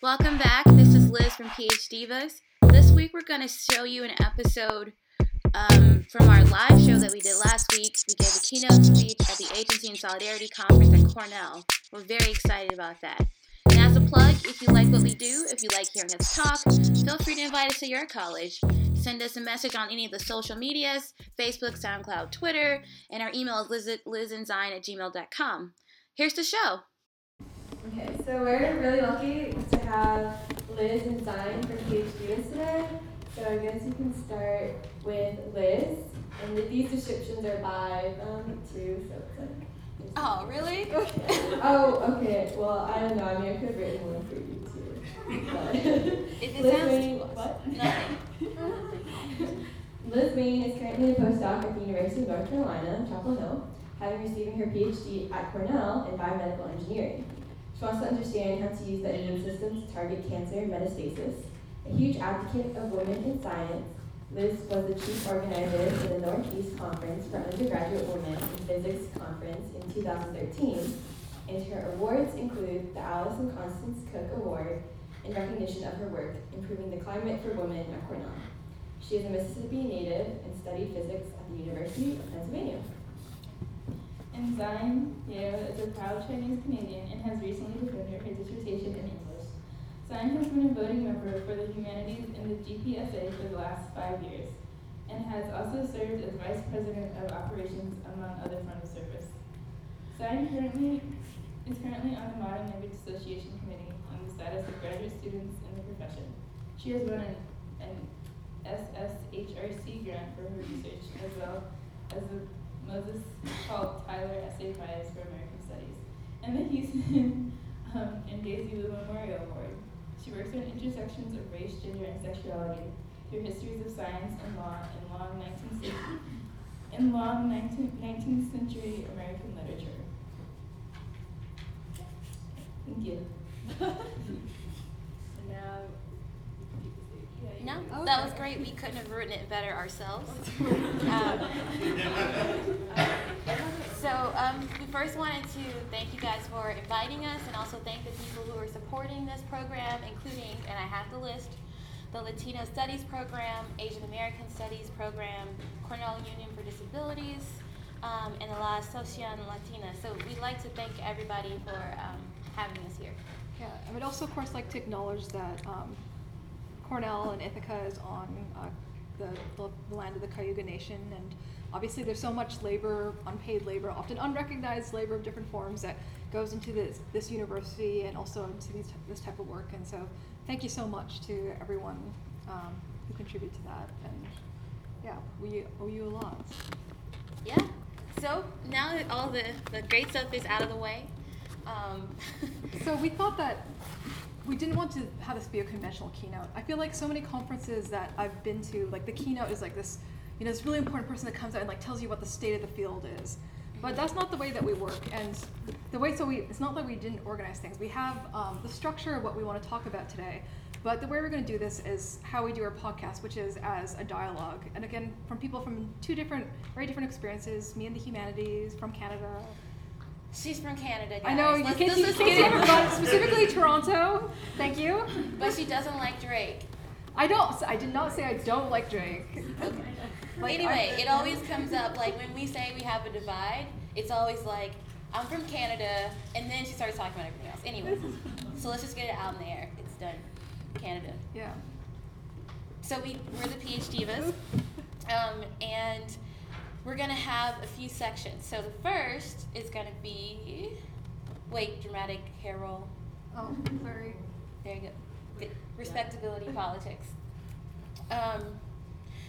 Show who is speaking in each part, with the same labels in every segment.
Speaker 1: Welcome back. This is Liz from PhD Divas. This week we're going to show you an episode um, from our live show that we did last week. We gave a keynote speech at the Agency and Solidarity Conference at Cornell. We're very excited about that. And as a plug, if you like what we do, if you like hearing us talk, feel free to invite us to your college. Send us a message on any of the social medias Facebook, SoundCloud, Twitter, and our email is liz, lizandxine at gmail.com. Here's the show.
Speaker 2: Okay, so we're really lucky have Liz and Xine from PhDs today. So I guess you can start with Liz, and these descriptions are by um, them too. So it's like.
Speaker 1: Oh, really?
Speaker 2: oh, okay. Well, I don't know. I mean, I could have written one for you too.
Speaker 1: It
Speaker 2: Liz
Speaker 1: sounds
Speaker 2: Wayne, what?
Speaker 1: Nothing.
Speaker 2: Liz Wayne is currently a postdoc at the University of North Carolina, Chapel Hill, having receiving her PhD at Cornell in biomedical engineering. She wants to understand how to use the immune system to target cancer metastasis. A huge advocate of women in science, Liz was the chief organizer for the Northeast Conference for Undergraduate Women in Physics Conference in 2013, and her awards include the Alice and Constance Cook Award in recognition of her work improving the climate for women at Cornell. She is a Mississippi native and studied physics at the University of Pennsylvania.
Speaker 3: And Xine Yao is a proud Chinese Canadian and has recently defended her dissertation in English. Xine has been a voting member for the humanities in the GPSA for the last five years and has also served as vice president of operations among other front of service. Xine currently is currently on the Modern Language Association Committee on the status of graduate students in the profession. She has won an, an SSHRC grant for her research as well as the Moses Coit Tyler Essay Prize for American Studies, and the Houston um, and Daisy Lou Memorial Award. She works on intersections of race, gender, and sexuality through histories of science and law in long 19th century, in long 19th, 19th century American literature. Thank you.
Speaker 2: And now,
Speaker 1: No, that was great. We couldn't have written it better ourselves. Um, so um, we first wanted to thank you guys for inviting us and also thank the people who are supporting this program, including, and I have the list, the Latino Studies Program, Asian American Studies Program, Cornell Union for Disabilities, um, and the La Asociación Latina. So we'd like to thank everybody for um, having us here.
Speaker 4: Yeah, I would also, of course, like to acknowledge that um, Cornell and Ithaca is on uh, the, the land of the Cayuga Nation, and obviously there's so much labor, unpaid labor, often unrecognized labor of different forms that goes into this, this university and also into these, this type of work. And so, thank you so much to everyone um, who contribute to that. And yeah, we owe you a lot.
Speaker 1: Yeah. So now that all the, the great stuff is out of the way, um,
Speaker 4: So we thought that we didn't want to have this be a conventional keynote. I feel like so many conferences that I've been to, like the keynote is like this, you know, this really important person that comes out and like tells you what the state of the field is. But that's not the way that we work. And the way, so we, it's not that we didn't organize things. We have um, the structure of what we want to talk about today. But the way we're going to do this is how we do our podcast, which is as a dialogue. And again, from people from two different, very different experiences me and the humanities, from Canada,
Speaker 1: she's from Canada, guys.
Speaker 4: I know you
Speaker 1: Let's-
Speaker 4: can't
Speaker 1: let's
Speaker 4: see,
Speaker 1: just
Speaker 4: can't
Speaker 1: get
Speaker 4: see
Speaker 1: it-
Speaker 4: everybody, specifically Toronto. Thank you.
Speaker 1: But she doesn't like Drake.
Speaker 4: I don't. I did not say I don't like Drake. Like,
Speaker 1: anyway,
Speaker 4: I-
Speaker 1: it always comes up like when we say we have a divide, it's always like, I'm from Canada, and then she starts talking about everything else. Anyway, so let's just get it out in the air. It's done. Canada.
Speaker 4: Yeah.
Speaker 1: So we, we're the PhD divas, um, and we're gonna have a few sections. So the first is gonna be, wait, dramatic hair roll.
Speaker 4: Oh, sorry.
Speaker 1: There you go. Good. Respectability politics. Um,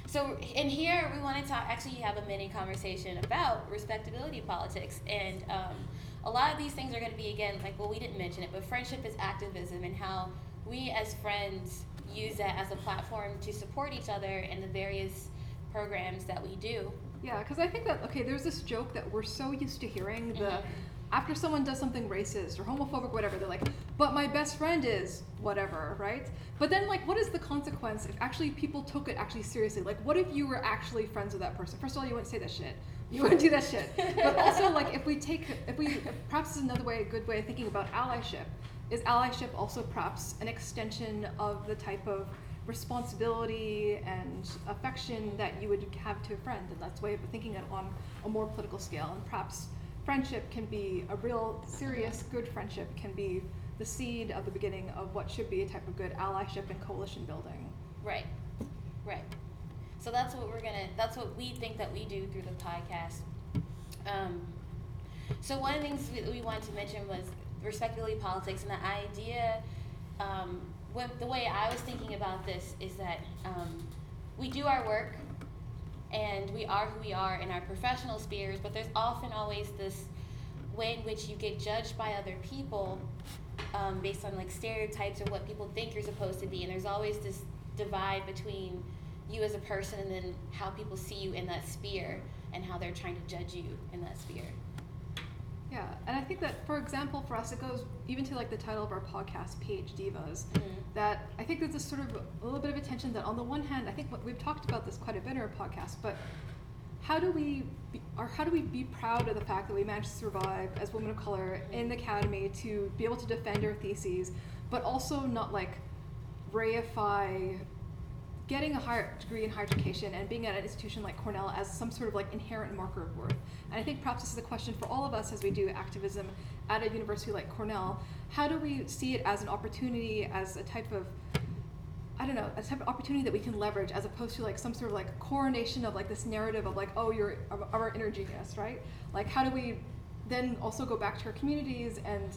Speaker 1: so in here, we want to talk. Actually, have a mini conversation about respectability politics, and um, a lot of these things are going to be again like well, we didn't mention it, but friendship is activism, and how we as friends use that as a platform to support each other in the various programs that we do.
Speaker 4: Yeah, because I think that okay, there's this joke that we're so used to hearing the
Speaker 1: Mhm.
Speaker 4: after someone does something racist or homophobic, whatever, they're like, but my best friend is whatever, right? But then like, what is the consequence if actually people took it actually seriously? Like, what if you were actually friends with that person? First of all, you wouldn't say that shit. You wouldn't do that shit. But also, like, if we take, if we, perhaps is another way, a good way of thinking about allyship. is allyship also perhaps an extension of the type of responsibility and affection that you would have to a friend? And that's way of thinking it on a more political scale. And perhaps friendship can be a real, serious, good friendship can be the seed of the beginning of what should be a type of good allyship and coalition building.
Speaker 1: Right, right. So that's what we're gonna. That's what we think that we do through the podcast. Um, so one of the things that we wanted to mention was respectability politics and the idea. Um, what, the way I was thinking about this is that um, we do our work and we are who we are in our professional spheres, but there's often always this way in which you get judged by other people um, based on like stereotypes or what people think you're supposed to be, and there's always this divide between you as a person and then how people see you in that sphere and how they're trying to judge you in that sphere.
Speaker 4: Yeah, and I think that, for example, for us, it goes even to like the title of our podcast, PhD Divas.
Speaker 1: Mhm.
Speaker 4: That I think there's a sort of a little bit of attention that, on the one hand, I think what, we've talked about this quite a bit in our podcast, but how do we, be, or how do we be proud of the fact that we managed to survive as women of color in the academy to be able to defend our theses, but also not like reify getting a higher degree in higher education and being at an institution like Cornell as some sort of like inherent marker of worth. And I think perhaps this is a question for all of us as we do activism at a university like Cornell. How do we see it as an opportunity, as a type of I don't know, a type of opportunity that we can leverage as opposed to like some sort of like coronation of like this narrative of like, oh, you're our inner genius, right? Like, how do we then also go back to our communities and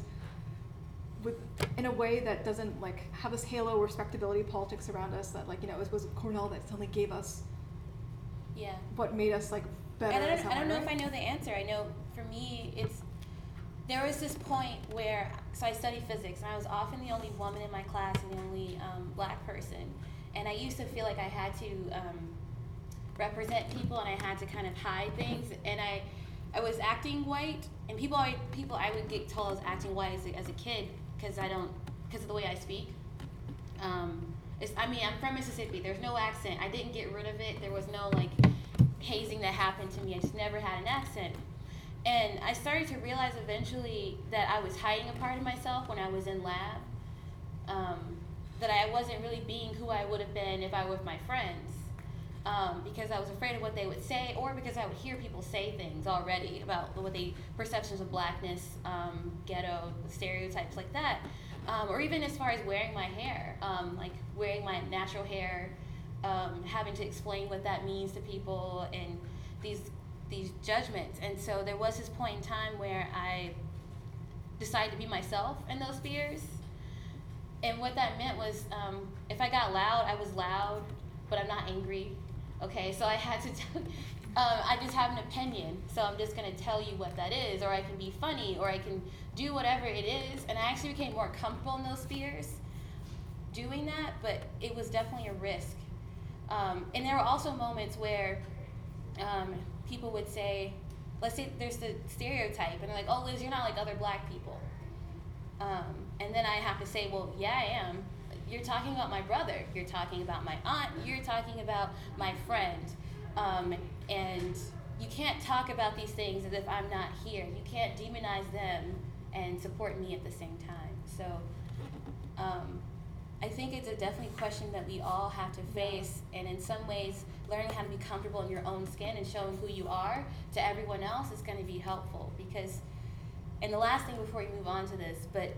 Speaker 4: with in a way that doesn't like have this halo respectability politics around us that like you know it was Cornell that suddenly gave us
Speaker 1: Yeah.
Speaker 4: what made us like better.
Speaker 1: And I don't, I don't know if I know the answer. I know for me, it's there was this point where so I studied physics and I was often the only woman in my class and the only um, black person, and I used to feel like I had to um, represent people and I had to kind of hide things and I I was acting white and people I people I would get told I was acting white as a, as a kid because I don't because of the way I speak. Um, it's, I mean, I'm from Mississippi. There's no accent. I didn't get rid of it. There was no like hazing that happened to me. I just never had an accent. And I started to realize eventually that I was hiding a part of myself when I was in lab. Um, that I wasn't really being who I would have been if I were with my friends. Um, because I was afraid of what they would say, or because I would hear people say things already about what they perceptions of blackness, um, ghetto stereotypes like that, um, or even as far as wearing my hair, um, like wearing my natural hair, um, having to explain what that means to people, and these these judgments. And so there was this point in time where I decided to be myself in those fears. And what that meant was, um, if I got loud, I was loud, but I'm not angry. Okay, so I had to. T- um, I just have an opinion, so I'm just gonna tell you what that is, or I can be funny, or I can do whatever it is. And I actually became more comfortable in those fears doing that, but it was definitely a risk. Um, and there were also moments where um, people would say, let's say there's the stereotype, and they're like, oh, Liz, you're not like other black people. Um, and then I have to say, well, yeah, I am. You're talking about my brother. You're talking about my aunt. You're talking about my friend. Um, and you can't talk about these things as if I'm not here. You can't demonize them and support me at the same time. So um, I think it's a definitely question that we all have to face. And in some ways, learning how to be comfortable in your own skin and showing who you are to everyone else is going to be helpful. Because, and the last thing before we move on to this, but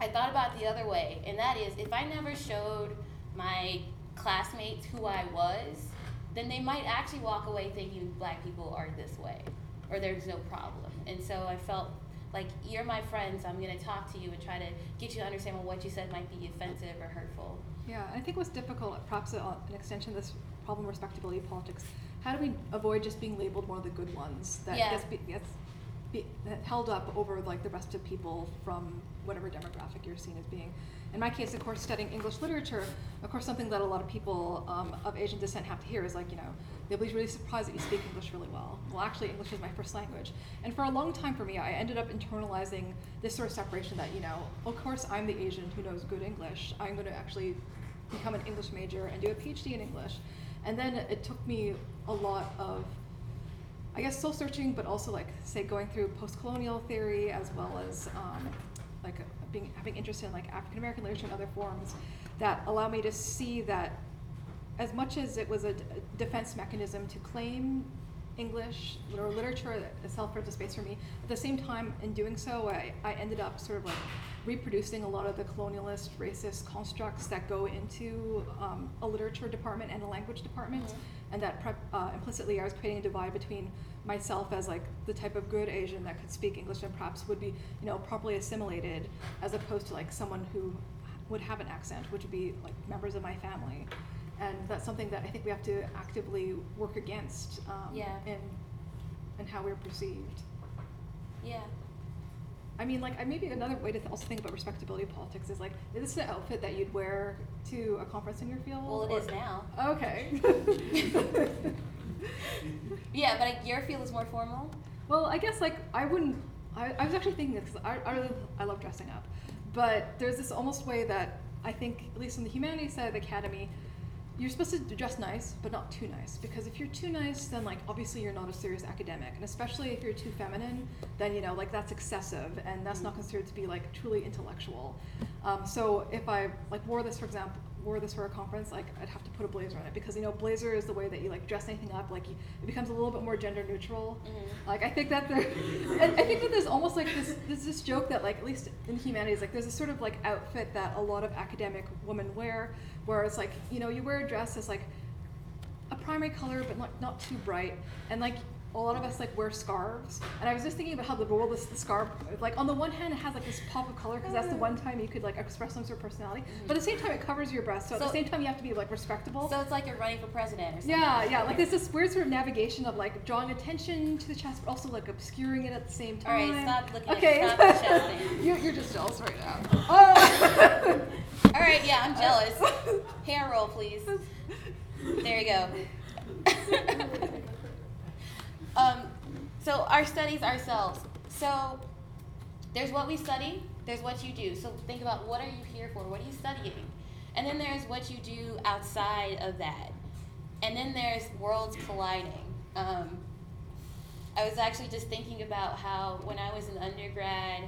Speaker 1: I thought about it the other way, and that is if I never showed my classmates who I was, then they might actually walk away thinking black people are this way, or there's no problem. And so I felt like you're my friends, I'm gonna talk to you and try to get you to understand well, what you said might be offensive or hurtful.
Speaker 4: Yeah, I think what's difficult, perhaps an extension of this problem of respectability politics, how do we avoid just being labeled one of the good ones that
Speaker 1: Yeah.
Speaker 4: gets, be, gets be, that held up over like the rest of people from whatever demographic you're seen as being? In my case, of course, studying English literature, of course, something that a lot of people um, of Asian descent have to hear is like, you know, they'll be really surprised that you speak English really well. Well, actually, English is my first language. And for a long time for me, I ended up internalizing this sort of separation that, you know, of course, I'm the Asian who knows good English. I'm going to actually become an English major and do a PhD in English. And then it took me a lot of, I guess, soul searching, but also like, say, going through post colonial theory as well as um, like being having interest in like African American literature and other forms that allow me to see that as much as it was a d- defense mechanism to claim English or literature itself for a space for me, at the same time, in doing so, I, I ended up sort of like reproducing a lot of the colonialist, racist constructs that go into um, a literature department and a language department,
Speaker 1: Mhm.
Speaker 4: and that prep, uh, implicitly I was creating a divide between myself as like the type of good Asian that could speak English and perhaps would be, you know, properly assimilated, as opposed to like someone who would have an accent, which would be like members of my family. And that's something that I think we have to actively work against um,
Speaker 1: Yeah.
Speaker 4: in, in how we're perceived.
Speaker 1: Yeah.
Speaker 4: I mean, like, I maybe another way to th- also think about respectability politics is like, is this an outfit that you'd wear to a conference in your field?
Speaker 1: Well, it
Speaker 4: or-
Speaker 1: is now.
Speaker 4: Okay.
Speaker 1: Yeah, but like, your field is more formal.
Speaker 4: well, I guess like I wouldn't. I, I was actually thinking this because I, I really I love dressing up, but there's this almost way that I think at least in the humanities side of the academy, you're supposed to dress nice, but not too nice. Because if you're too nice, then like obviously you're not a serious academic, and especially if you're too feminine, then you know like that's excessive, and that's not considered to be like truly intellectual. Um, so if I like wore this, for example, wore this for a conference, like I'd have to put a blazer on it because you know blazer is the way that you like dress anything up. Like you, it becomes a little bit more gender neutral.
Speaker 1: Mhm.
Speaker 4: Like I think that there, I think that there's almost like this there's this joke that like at least in humanities like there's a sort of like outfit that a lot of academic women wear, where it's like you know you wear a dress that's like a primary color but not not too bright, and like a lot of us like wear scarves. And I was just thinking about how the role this the scarf like on the one hand it has like this pop of color because that's the one time you could like express some sort of personality, mm-hmm. but at the same time it covers your breast. So, at the same time you have to be like respectable.
Speaker 1: So it's like you're running for president or something.
Speaker 4: Yeah, yeah, like there's this weird sort of navigation of like drawing attention to the chest, but also like obscuring it at the same time.
Speaker 1: All right, stop looking
Speaker 4: okay.
Speaker 1: at stop adjusting.
Speaker 4: you're, you're just jealous right now. Oh.
Speaker 1: All right, yeah, I'm jealous. Hair roll, please. There you go. um, so our studies ourselves. So there's what we study, there's what you do. So think about what are you here for? What are you studying? And then there's what you do outside of that. And then there's worlds colliding. Um, I was actually just thinking about how when I was an undergrad,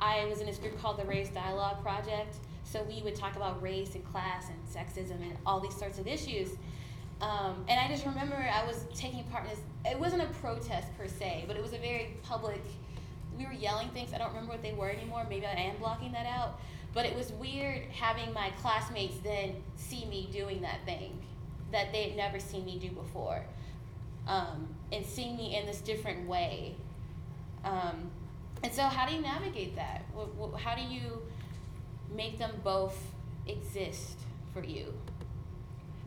Speaker 1: I was in this group called the Race Dialogue Project. So we would talk about race and class and sexism and all these sorts of issues. Um, and I just remember I was taking part in this. It wasn't a protest per se, but it was a very public. We were yelling things. I don't remember what they were anymore. Maybe I am blocking that out. But it was weird having my classmates then see me doing that thing that they had never seen me do before, um, and seeing me in this different way. Um, and so, how do you navigate that? How do you make them both exist for you?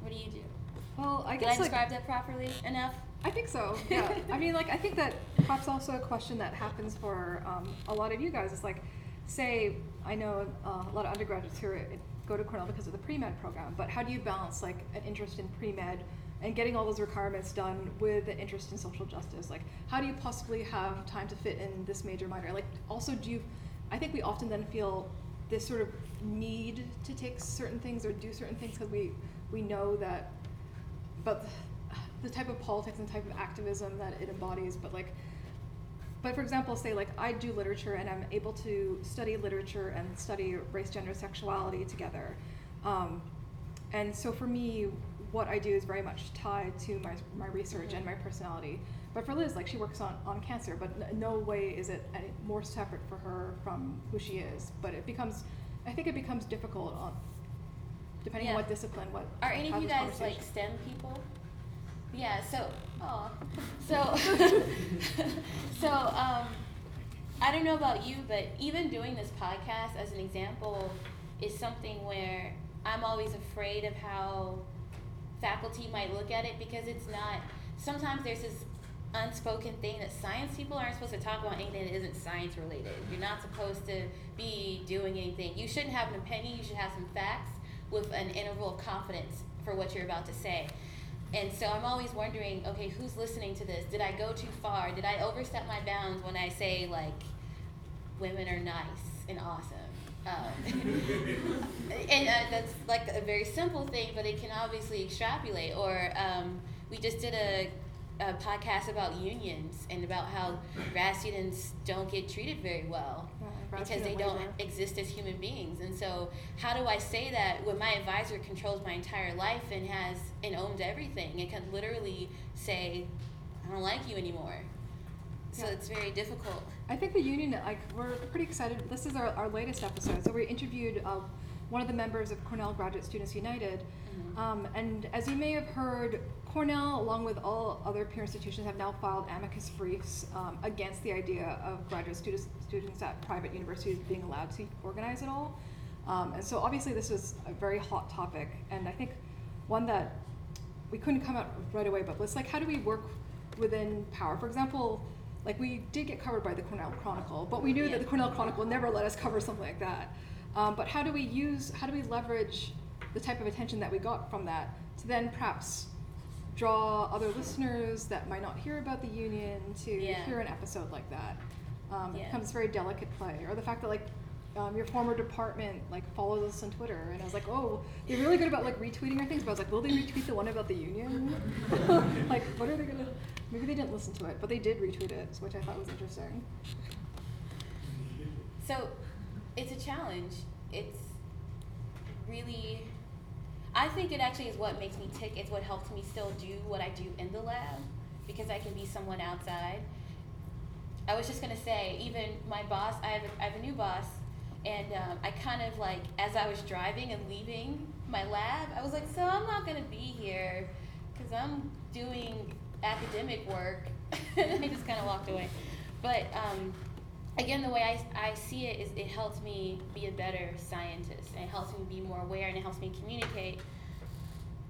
Speaker 1: What do you do?
Speaker 4: Well, I
Speaker 1: Did I
Speaker 4: guess like,
Speaker 1: describe that properly enough?
Speaker 4: I think so. Yeah. I mean, like, I think that perhaps also a question that happens for um, a lot of you guys is like, say, I know uh, a lot of undergraduates here at- go to Cornell because of the pre med program, but how do you balance like an interest in pre med and getting all those requirements done with an interest in social justice? Like, how do you possibly have time to fit in this major minor? Like, also, do you? I think we often then feel this sort of need to take certain things or do certain things because we we know that but the type of politics and type of activism that it embodies but like but for example say like i do literature and i'm able to study literature and study race gender sexuality together. Um, and so for me what i do is very much tied to my, my research and my personality. But for liz like she works on, on cancer but n- no way is it any more separate for her from who she is. But it becomes i think it becomes difficult on depending
Speaker 1: Yeah.
Speaker 4: on what discipline what
Speaker 1: Are any
Speaker 4: how
Speaker 1: of you guys like STEM people? Yeah. So, oh, so, so um, I don't know about you, but even doing this podcast as an example is something where I'm always afraid of how faculty might look at it because it's not. Sometimes there's this unspoken thing that science people aren't supposed to talk about anything that isn't science related. You're not supposed to be doing anything. You shouldn't have an opinion. You should have some facts with an interval of confidence for what you're about to say. And so I'm always wondering, okay, who's listening to this? Did I go too far? Did I overstep my bounds when I say like women are nice and awesome? Um, and uh, that's like a very simple thing, but it can obviously extrapolate. Or um, we just did a, a podcast about unions and about how grad students don't get treated very well, because they don't
Speaker 4: labor.
Speaker 1: exist as human beings. And so, how do I say that when my advisor controls my entire life and has and owns everything? It can literally say, "I don't like you anymore." So
Speaker 4: Yeah.
Speaker 1: it's very difficult.
Speaker 4: I think the union, like, we're pretty excited. This is our, our latest episode. So we interviewed uh, one of the members of Cornell Graduate Students United.
Speaker 1: Mhm.
Speaker 4: Um, and as you may have heard, Cornell, along with all other peer institutions, have now filed amicus briefs um, against the idea of graduate students, students at private universities being allowed to organize at all. Um, and so obviously this is a very hot topic, and I think one that we couldn't come out right away, but it's like, how do we work within power? For example, like we did get covered by the Cornell Chronicle, but we knew
Speaker 1: Yeah.
Speaker 4: that the Cornell Chronicle never let us cover something like that. Um, but how do we use, how do we leverage the type of attention that we got from that to then perhaps draw other listeners that might not hear about the union to
Speaker 1: Yeah.
Speaker 4: hear an episode like that? Um, It becomes a very delicate play. Or the fact that like um, your former department like follows us on Twitter, and I was like, oh, they're really good about like retweeting our things. But I was like, will they retweet the one about the union? like, what are they gonna? Maybe they didn't listen to it, but they did retweet it, which I thought was interesting.
Speaker 1: So it's a challenge. It's really, I think it actually is what makes me tick. It's what helps me still do what I do in the lab because I can be someone outside. I was just gonna say, even my boss, I have a, I have a new boss, and um, I kind of like, as I was driving and leaving my lab, I was like, so I'm not gonna be here because I'm doing academic work. and I just kind of walked away. But um, again, the way I, I see it is it helps me be a better scientist and it helps me be more aware and it helps me communicate.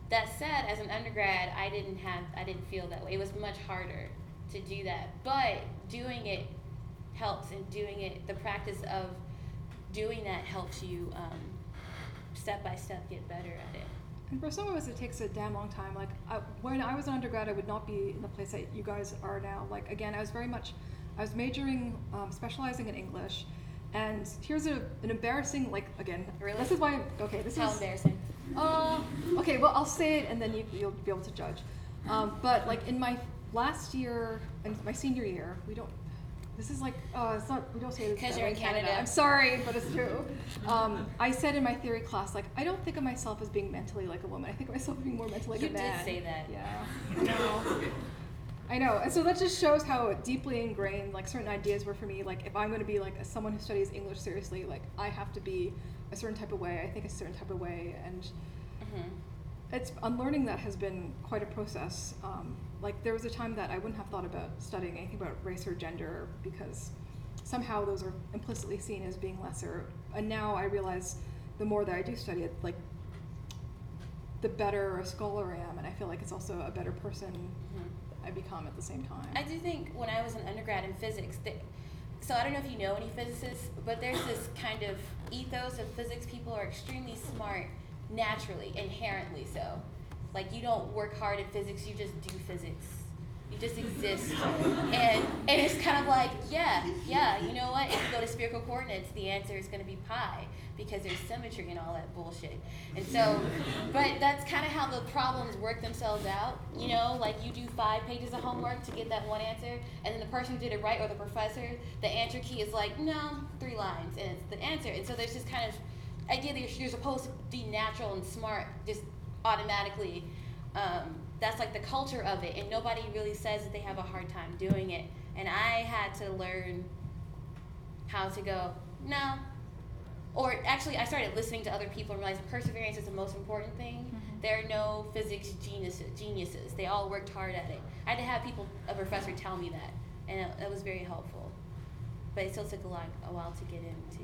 Speaker 1: That said, as an undergrad, I didn't have I didn't feel that way. It was much harder to do that. But doing it helps and doing it the practice of doing that helps you um, step by step get better at it.
Speaker 4: And for some of us, it takes a damn long time. Like I, when I was an undergrad, I would not be in the place that you guys are now. Like again, I was very much, I was majoring, um, specializing in English, and here's a, an embarrassing like again.
Speaker 1: Really?
Speaker 4: This is why. Okay, this
Speaker 1: How
Speaker 4: is.
Speaker 1: embarrassing.
Speaker 4: Uh, okay, well, I'll say it and then you, you'll be able to judge. Um, but like in my last year and my senior year, we don't. This is like, uh, it's not. We don't say this
Speaker 1: 'Cause
Speaker 4: that
Speaker 1: you're in Canada.
Speaker 4: I'm sorry, but it's true. Um, I said in my theory class, like, I don't think of myself as being mentally like a woman. I think of myself being more mentally like
Speaker 1: You
Speaker 4: a
Speaker 1: did
Speaker 4: man.
Speaker 1: say that.
Speaker 4: Yeah, I know. I know, and so that just shows how deeply ingrained like certain ideas were for me. Like, if I'm going to be like a, someone who studies English seriously, like I have to be a certain type of way. I think a certain type of way, and
Speaker 1: hmm
Speaker 4: it's unlearning that has been quite a process. Um, like there was a time that I wouldn't have thought about studying anything about race or gender because somehow those are implicitly seen as being lesser. And now I realize the more that I do study it, like the better a scholar I am, and I feel like it's also a better person I become at the same time.
Speaker 1: I do think when I was an undergrad in physics, that, so I don't know if you know any physicists, but there's this kind of ethos of physics. People are extremely smart naturally, inherently so. Like you don't work hard at physics, you just do physics. You just exist. and and it's kind of like, yeah, yeah, you know what? If you go to spherical coordinates, the answer is gonna be pi because there's symmetry and all that bullshit. And so but that's kind of how the problems work themselves out. You know, like you do five pages of homework to get that one answer, and then the person who did it right or the professor, the answer key is like, no, three lines, and it's the answer. And so there's this kind of idea that you're, you're supposed to be natural and smart just automatically. Um, that's like the culture of it, and nobody really says that they have a hard time doing it. And I had to learn how to go, no, or actually i started listening to other people and realized perseverance is the most important thing.
Speaker 4: Mhm.
Speaker 1: there are no physics geniuses, geniuses. They all worked hard at it. I had to have people a professor tell me that and it, it was very helpful. But it still took a, lot, a while to get into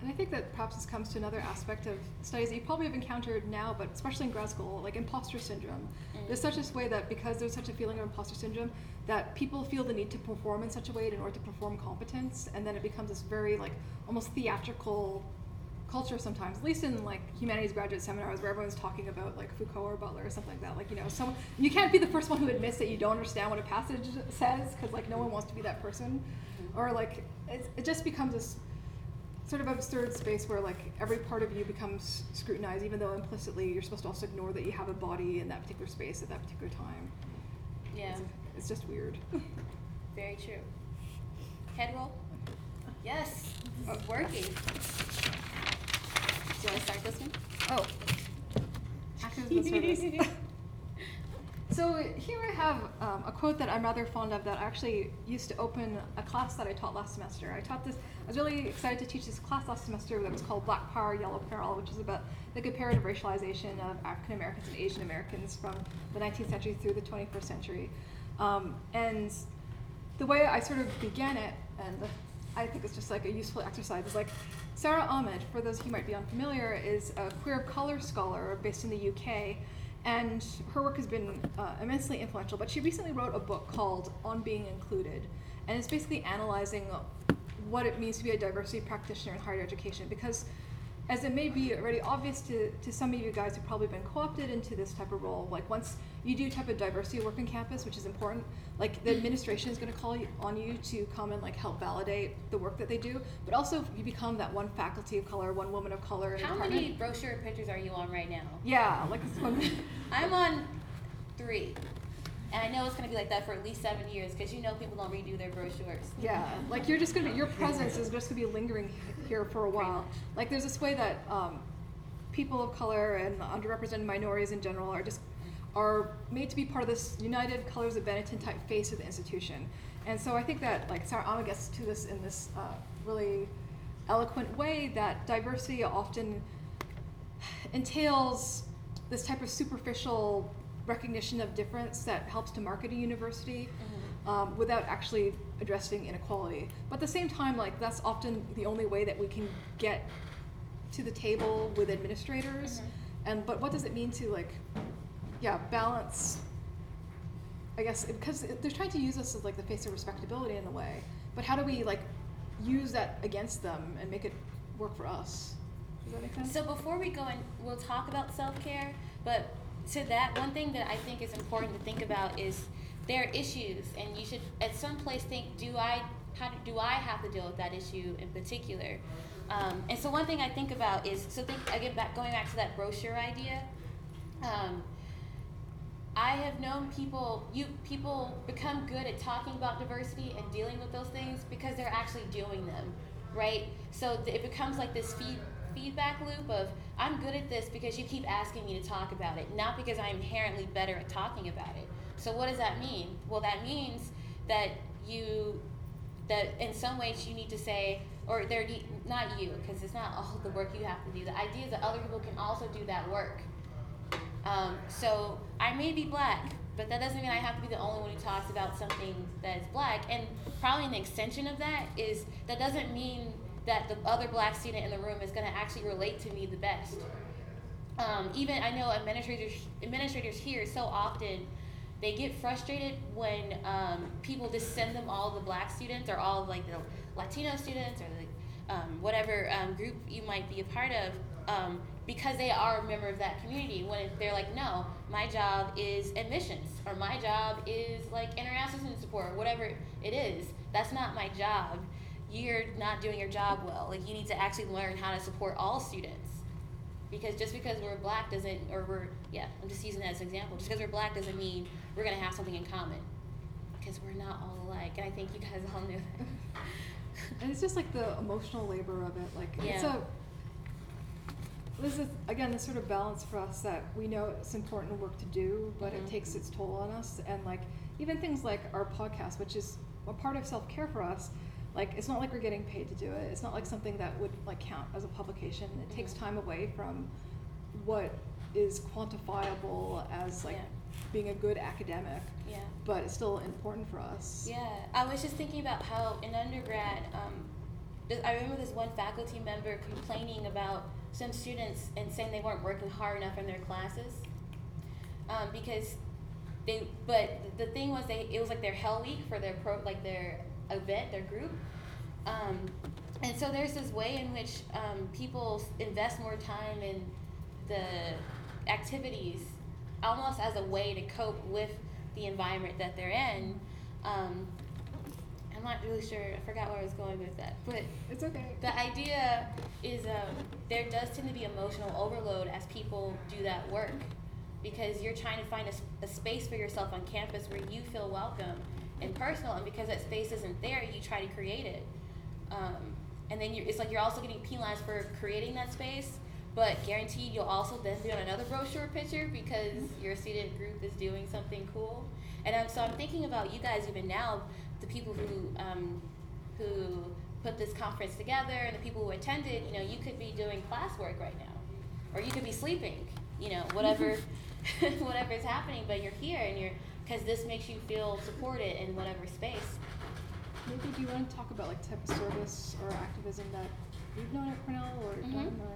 Speaker 4: And I think that perhaps this comes to another aspect of studies that you probably have encountered now, but especially in grad school, like imposter syndrome.
Speaker 1: Mm.
Speaker 4: There's such a way that because there's such a feeling of imposter syndrome, that people feel the need to perform in such a way in order to perform competence, and then it becomes this very like almost theatrical culture sometimes, at least in like humanities graduate seminars where everyone's talking about like Foucault or Butler or something like that. Like you know, some you can't be the first one who admits that you don't understand what a passage says because like no one wants to be that person, or like it, it just becomes this sort of absurd space where like every part of you becomes scrutinized, even though implicitly you're supposed to also ignore that you have a body in that particular space at that particular time.
Speaker 1: yeah
Speaker 4: It's, it's just weird.
Speaker 1: very true head roll Yes, oh. it's working. Do you want to start this one?
Speaker 4: Oh. Actors the service. so here I have um, a quote that I'm rather fond of that I actually used to open a class that I taught last semester. I taught this, I was really excited to teach this class last semester that was called Black Power, Yellow Peril, which is about the comparative racialization of African Americans and Asian Americans from the 19th century through the 21st century. Um, and the way I sort of began it, and I think it's just like a useful exercise, is like Sara Ahmed, for those who might be unfamiliar, is a queer of color scholar based in the UK, and her work has been uh, immensely influential. But she recently wrote a book called On Being Included, and it's basically analyzing what it means to be a diversity practitioner in higher education because as it may be already obvious to, to some of you guys who've probably been co-opted into this type of role, like once you do type of diversity work on campus, which is important, like the administration is going to call you, on you to come and like help validate the work that they do, but also you become that one faculty of color, one woman of color.
Speaker 1: How many brochure pictures are you on right now?
Speaker 4: Yeah, like this one.
Speaker 1: I'm on three. And I know it's going to be like that for at least seven years because you know people don't redo their brochures.
Speaker 4: Yeah, like you're just gonna be, your presence is just gonna be lingering here for a while. Like there's this way that um, people of color and underrepresented minorities in general are just are made to be part of this United Colors of Benetton type face of the institution. And so I think that like Sara Ahmed gets to this in this uh, really eloquent way that diversity often entails this type of superficial recognition of difference that helps to market a university um, without actually addressing inequality. But at the same time, like that's often the only way that we can get to the table with administrators. And but what does it mean to like, yeah, balance? I guess because they're trying to use us as like the face of respectability in a way. But how do we like use that against them and make it work for us? Does that make sense?
Speaker 1: So before we go in, we'll talk about self care. But to that, one thing that I think is important to think about is there are issues, and you should at some place think, do I how do, do I have to deal with that issue in particular? Um, and so one thing I think about is so think again back going back to that brochure idea. Um, I have known people you people become good at talking about diversity and dealing with those things because they're actually doing them, right? So it becomes like this feed, feedback loop of I'm good at this because you keep asking me to talk about it, not because I'm inherently better at talking about it. So what does that mean? Well, that means that you that in some ways you need to say or there not you because it's not all the work you have to do. The idea is that other people can also do that work. Um, so I may be black, but that doesn't mean I have to be the only one who talks about something that is black. And probably an extension of that is that doesn't mean that the other black student in the room is going to actually relate to me the best. Um, even I know administrators administrators here so often they get frustrated when um, people just send them all the black students or all like the Latino students or the um, whatever um, group you might be a part of um, because they are a member of that community. When they're like, no, my job is admissions or my job is like international student support or whatever it is. That's not my job. You're not doing your job well. Like you need to actually learn how to support all students because just because we're black doesn't or we're yeah i'm just using that as an example just because we're black doesn't mean we're going to have something in common because we're not all alike and i think you guys all knew that
Speaker 4: and it's just like the emotional labor of it like it's
Speaker 1: Yeah.
Speaker 4: a this is again this sort of balance for us that we know it's important work to do but
Speaker 1: Mhm.
Speaker 4: it takes its toll on us and like even things like our podcast which is a part of self-care for us like it's not like we're getting paid to do it it's not like something that would like count as a publication it takes
Speaker 1: Mhm.
Speaker 4: time away from what is quantifiable as like
Speaker 1: Yeah.
Speaker 4: being a good academic
Speaker 1: yeah
Speaker 4: but it's still important for us
Speaker 1: Yeah, I was just thinking about how in undergrad, um, I remember this one faculty member complaining about some students and saying they weren't working hard enough in their classes, um, because they. But the thing was, they it was like their Hell Week for their pro, like their event, their group, um, and so there's this way in which um, people invest more time in the activities almost as a way to cope with the environment that they're in. Um, I'm not really sure. I forgot where I was going with that, but
Speaker 4: it's okay
Speaker 1: the idea is um, there does tend to be emotional overload as people do that work because you're trying to find a space for yourself on campus where you feel welcome and personal, and because that space isn't there, you try to create it. Um, and then you're, it's like you're also getting penalized for creating that space, but guaranteed you'll also then be on another brochure picture because your student group is doing something cool. And um, so I'm thinking about you guys even now, the people who um, who put this conference together and the people who attended. You know, you could be doing classwork right now, or you could be sleeping. You know, whatever whatever is happening, but you're here and you're because this makes you feel supported in whatever space.
Speaker 4: Maybe do you want to talk about like type of service or activism that you've known at Cornell or
Speaker 1: Mhm.
Speaker 4: done or?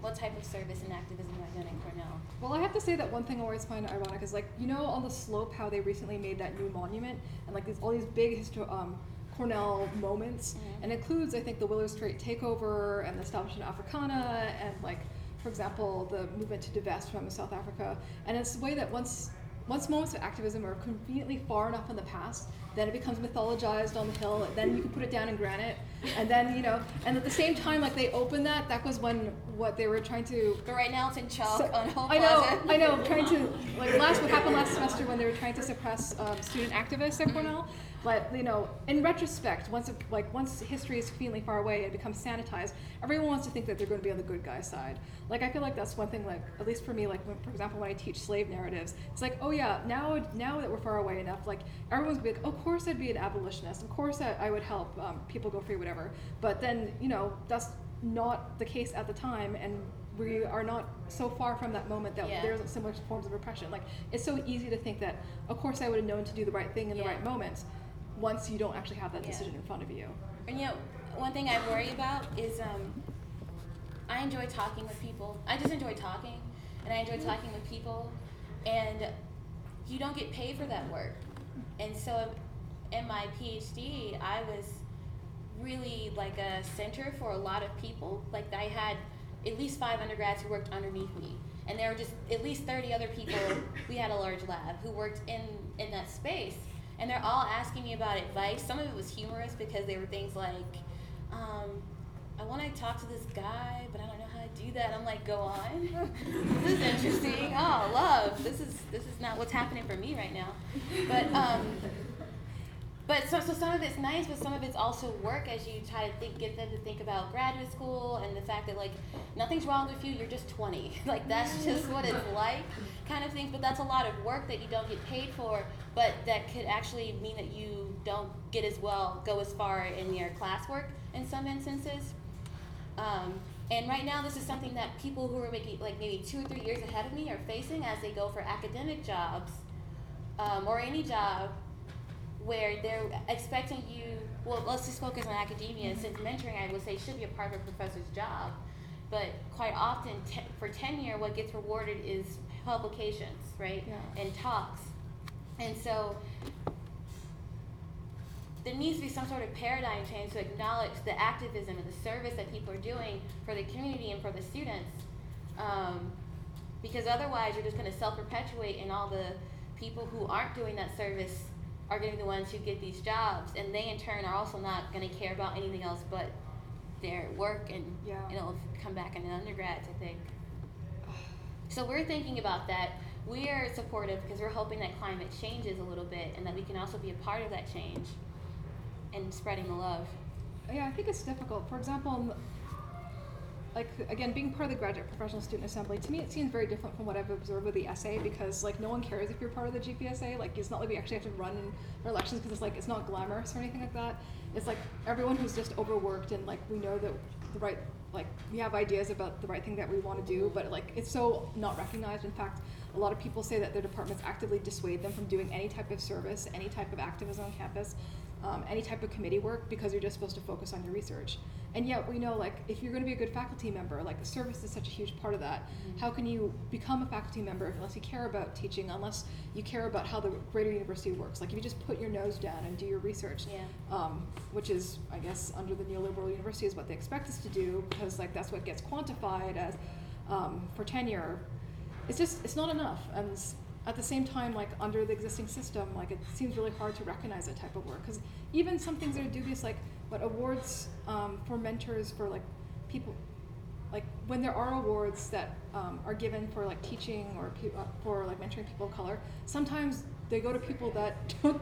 Speaker 1: What type of service and activism have done at Cornell?
Speaker 4: Well, I have to say that one thing I always find ironic is like you know on the slope how they recently made that new monument and like these all these big histo- um, Cornell moments
Speaker 1: Mhm.
Speaker 4: and includes I think the Willard Straight takeover and the establishment of Africana and like for example the movement to divest from South Africa and it's the way that once once moments of activism are conveniently far enough in the past then it becomes mythologized on the hill then you can put it down in granite and then you know and at the same time like they opened that that was when what they were trying to
Speaker 1: But right now it's in chalk
Speaker 4: so-
Speaker 1: on Hope
Speaker 4: I know,
Speaker 1: Plaza.
Speaker 4: I know. Trying to like last what happened last semester when they were trying to suppress um, student activists at Cornell. But you know, in retrospect, once it, like once history is conveniently far away and becomes sanitized, everyone wants to think that they're going to be on the good guy side. Like I feel like that's one thing. Like at least for me, like when, for example, when I teach slave narratives, it's like, oh yeah, now now that we're far away enough, like everyone's gonna be like, of course I'd be an abolitionist. Of course I, I would help um, people go free, whatever. But then you know that's not the case at the time, and we are not so far from that moment that
Speaker 1: Yeah.
Speaker 4: there's similar forms of repression. Like it's so easy to think that, of course, I would have known to do the right thing in the right moment. Once you don't actually have that
Speaker 1: Yeah.
Speaker 4: decision in front of you.
Speaker 1: And you know, one thing I worry about is um, I enjoy talking with people. I just enjoy talking, and I enjoy talking with people, and you don't get paid for that work. And so, in my PhD, I was really like a center for a lot of people. Like I had at least five undergrads who worked underneath me, and there were just at least thirty other people. we had a large lab who worked in in that space, and they're all asking me about advice. Some of it was humorous because they were things like, um, "I want to talk to this guy, but I don't know how to do that." I'm like, "Go on. this is interesting. Oh, love. This is this is not what's happening for me right now." But um, but so, so some of it's nice, but some of it's also work as you try to think, get them to think about graduate school and the fact that like nothing's wrong with you, you're just 20. Like that's just what it's like, kind of thing. But that's a lot of work that you don't get paid for, but that could actually mean that you don't get as well, go as far in your classwork in some instances. Um, and right now, this is something that people who are making like maybe two or three years ahead of me are facing as they go for academic jobs um, or any job where they're expecting you. Well, let's just focus on academia. Since mentoring, I would say, should be a part of a professor's job, but quite often te- for tenure, what gets rewarded is publications, right,
Speaker 4: Yeah.
Speaker 1: and talks, and so there needs to be some sort of paradigm change to acknowledge the activism and the service that people are doing for the community and for the students. Um, because otherwise, you're just going to self perpetuate, and all the people who aren't doing that service are going to be the ones who get these jobs, and they in turn are also not going to care about anything else but their work, and
Speaker 4: Yeah.
Speaker 1: it'll come back in the undergrads, I think. So we're thinking about that. We are supportive because we're hoping that climate changes a little bit, and that we can also be a part of that change and spreading the love.
Speaker 4: Yeah, I think it's difficult. For example, like again, being part of the graduate professional student assembly, to me it seems very different from what I've observed with the SA because like no one cares if you're part of the GPSA. Like it's not like we actually have to run in for elections because it's like it's not glamorous or anything like that. It's like everyone who's just overworked and like we know that the right like we have ideas about the right thing that we want to do, but like it's so not recognized. In fact, a lot of people say that their departments actively dissuade them from doing any type of service, any type of activism on campus um, any type of committee work because you're just supposed to focus on your research. And yet we know like if you're going to be a good faculty member, like the service is such a huge part of that. How can you become a faculty member unless you care about teaching, unless you care about how the greater university works? Like if you just put your nose down and do your research,
Speaker 1: Yeah.
Speaker 4: um, which is I guess under the neoliberal university is what they expect us to do because like that's what gets quantified as um, for tenure. It's just it's not enough and. at the same time, like under the existing system, like it seems really hard to recognize that type of work because even some things that are dubious, like what awards um, for mentors for like people, like when there are awards that um, are given for like teaching or pe- uh, for like mentoring people of color, sometimes they go to people that don't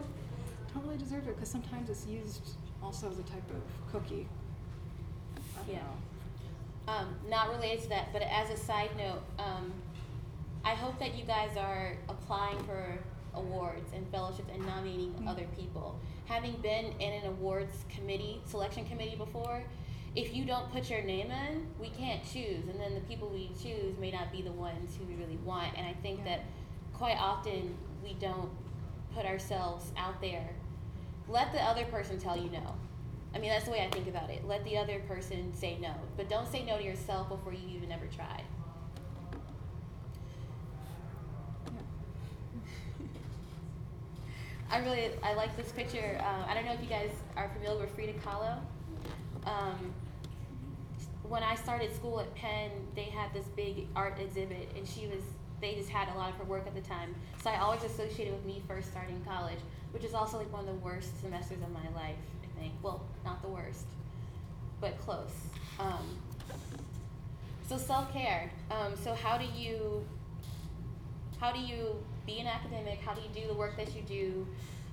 Speaker 4: don't really deserve it because sometimes it's used also as a type of cookie. I don't
Speaker 1: Yeah.
Speaker 4: know.
Speaker 1: Um, not related to that, but as a side note, um, I hope that you guys are applying for awards and fellowships and nominating
Speaker 4: Mm.
Speaker 1: other people. Having been in an awards committee, selection committee before, if you don't put your name in, we can't choose, and then the people we choose may not be the ones who we really want. And I think
Speaker 4: Yeah.
Speaker 1: that quite often we don't put ourselves out there. Let the other person tell you no. I mean, that's the way I think about it. Let the other person say no, but don't say no to yourself before you even ever tried. I really I like this picture. Uh, I don't know if you guys are familiar with Frida Kahlo. Um, when I started school at Penn, they had this big art exhibit, and she was they just had a lot of her work at the time. So I always associated with me first starting college, which is also like one of the worst semesters of my life. I think. Well, not the worst, but close. Um, so self care. Um, so how do you how do you be an academic? How do you do the work that you do?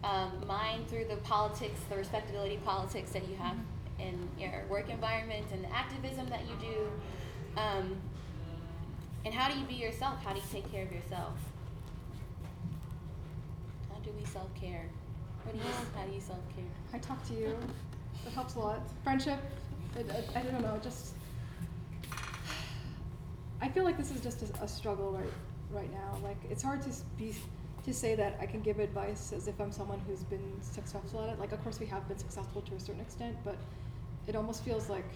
Speaker 1: Um, mine through the politics, the respectability politics that you have in your work environment and the activism that you do. Um, and how do you be yourself? How do you take care of yourself? How do we self care? What do you, how do you self care?
Speaker 4: I talk to you. It helps a lot. Friendship. It, it, I don't know. Just. I feel like this is just a, a struggle right right now. Like it's hard to be to say that I can give advice as if I'm someone who's been successful at it. Like of course we have been successful to a certain extent, but it almost feels like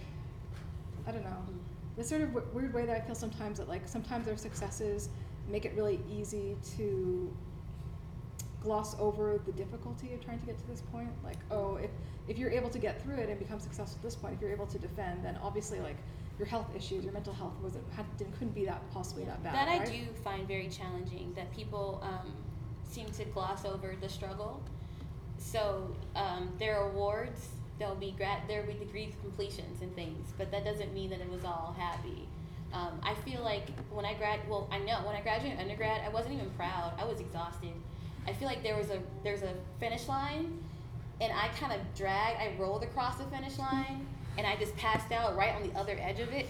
Speaker 4: I don't know. Mm-hmm. This sort of w- weird way that I feel sometimes that like sometimes our successes make it really easy to gloss over the difficulty of trying to get to this point. Like, oh, if if you're able to get through it and become successful at this point, if you're able to defend, then obviously like your health issues, your mental health wasn't had, couldn't be that possibly that bad.
Speaker 1: That I
Speaker 4: right?
Speaker 1: do find very challenging that people um, seem to gloss over the struggle. So um, there are awards, there'll be grad, there'll be degree completions and things, but that doesn't mean that it was all happy. Um, I feel like when I grad, well, I know when I graduated undergrad, I wasn't even proud. I was exhausted. I feel like there was a there's a finish line, and I kind of dragged, I rolled across the finish line, and I just passed out right on the other edge of it.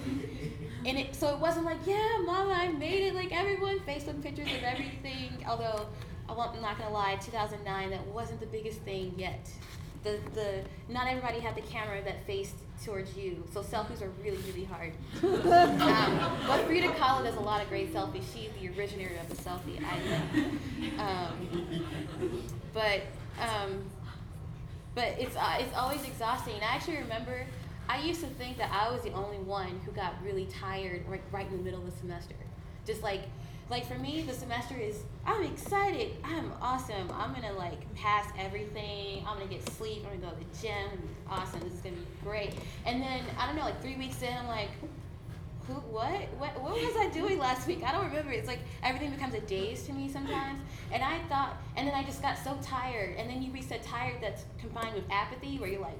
Speaker 1: And it so it wasn't like, yeah, mama, I made it. Like everyone, Facebook pictures of everything. Although I won't, I'm not gonna lie, 2009 that wasn't the biggest thing yet. The the not everybody had the camera that faced towards you, so selfies are really really hard. um, but Frida Kahlo does a lot of great selfies. She's the originator of the selfie, I think. Um, but um, but it's uh, it's always exhausting. And I actually remember I used to think that I was the only one who got really tired right, right in the middle of the semester. Just like like for me, the semester is I'm excited. I'm awesome. I'm gonna like pass everything. I'm gonna get sleep. I'm gonna go to the gym. Awesome. This is gonna be great. And then I don't know, like three weeks in, I'm like, who, what, what, what was I doing last week? I don't remember. It's like everything becomes a daze to me sometimes. And I thought, and then I just got so tired. And then you that tired that's combined with apathy, where you're like,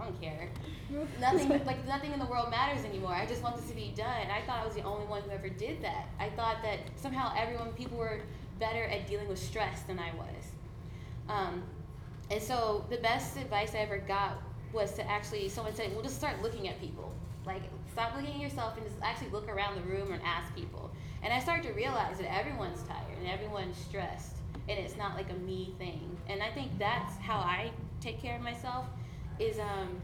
Speaker 1: I don't care. Nothing, like nothing in the world matters anymore. I just want this to be done. I thought I was the only one who ever did that. I thought that somehow everyone, people were better at dealing with stress than I was. Um, and so the best advice I ever got was to actually, someone said, well, just start looking at people. Like, stop looking at yourself and just actually look around the room and ask people. And I started to realize that everyone's tired and everyone's stressed, and it's not like a me thing. And I think that's how I take care of myself, is um,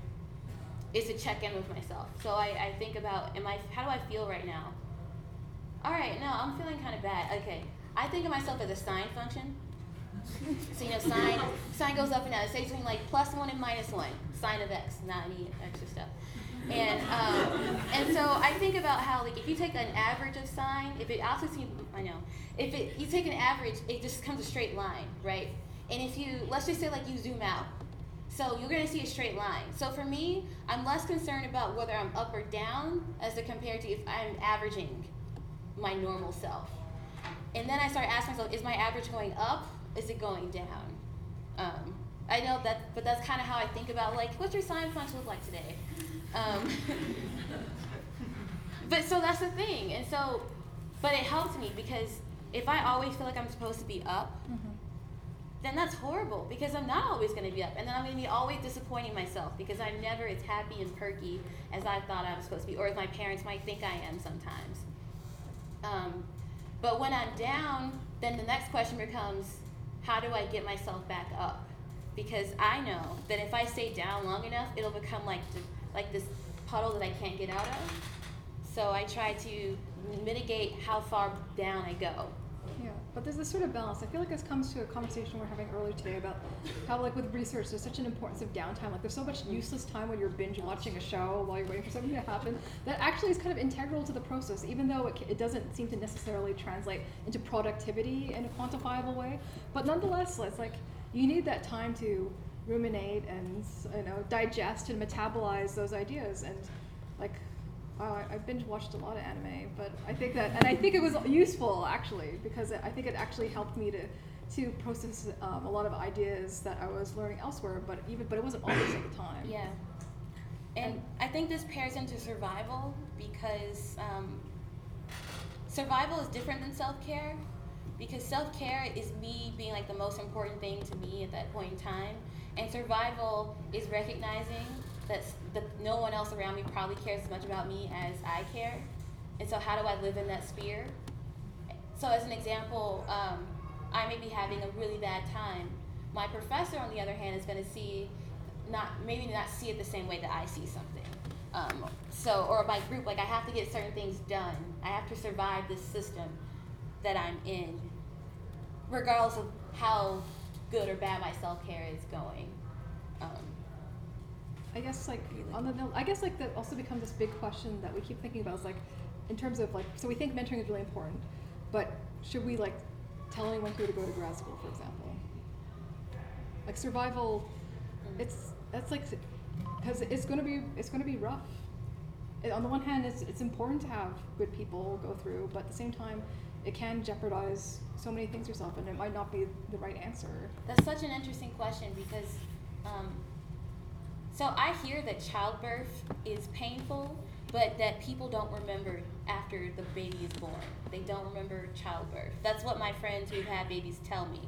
Speaker 1: is to check in with myself. So I, I think about, am I, how do I feel right now? All right, no, I'm feeling kind of bad. Okay, I think of myself as a sine function. So you know, sine sine goes up and down. It says between like plus one and minus one. Sine of x, not any extra stuff. And um, and so I think about how like if you take an average of sine, if it also seems I know if it you take an average, it just comes a straight line, right? And if you let's just say like you zoom out, so you're gonna see a straight line. So for me, I'm less concerned about whether I'm up or down as to compared to if I'm averaging my normal self. And then I start asking myself, is my average going up? Is it going down? Um, I know that, but that's kind of how I think about like, what's your sine function look like today? Um, but so that's the thing, and so, but it helped me because if I always feel like I'm supposed to be up,
Speaker 4: Mhm.
Speaker 1: Then that's horrible because I'm not always going to be up. And then I'm going to be always disappointing myself because I'm never as happy and perky as I thought I was supposed to be, or as my parents might think I am sometimes. Um, but when I'm down, then the next question becomes how do I get myself back up? Because I know that if I stay down long enough, it'll become like, like this puddle that I can't get out of. So I try to mitigate how far down I go.
Speaker 4: Yeah, but there's this sort of balance. I feel like this comes to a conversation we're having earlier today about how, like, with research, there's such an importance of downtime. Like, there's so much useless time when you're binge watching a show while you're waiting for something to happen that actually is kind of integral to the process, even though it, it doesn't seem to necessarily translate into productivity in a quantifiable way. But nonetheless, it's like you need that time to ruminate and you know digest and metabolize those ideas and like uh, I've binge watched a lot of anime, but I think that, and I think it was useful actually because it, I think it actually helped me to to process um, a lot of ideas that I was learning elsewhere. But even, but it wasn't always at the time.
Speaker 1: Yeah. And I think this pairs into survival because um, survival is different than self care because self care is me being like the most important thing to me at that point in time, and survival is recognizing that the, no one else around me probably cares as much about me as I care. And so, how do I live in that sphere? So, as an example, um, I may be having a really bad time. My professor, on the other hand, is going to see, not maybe not see it the same way that I see something. Um, so, or my group, like I have to get certain things done. I have to survive this system that I'm in, regardless of how good or bad my self care is going. Um,
Speaker 4: I guess like on the I guess like that also becomes this big question that we keep thinking about is like in terms of like so we think mentoring is really important, but should we like tell anyone who to go to grad school, for example? Like survival, it's that's like because it's gonna be it's gonna be rough. It, on the one hand, it's it's important to have good people go through, but at the same time, it can jeopardize so many things yourself, and it might not be the right answer.
Speaker 1: That's such an interesting question because. Um, so I hear that childbirth is painful, but that people don't remember after the baby is born. They don't remember childbirth. That's what my friends who've had babies tell me.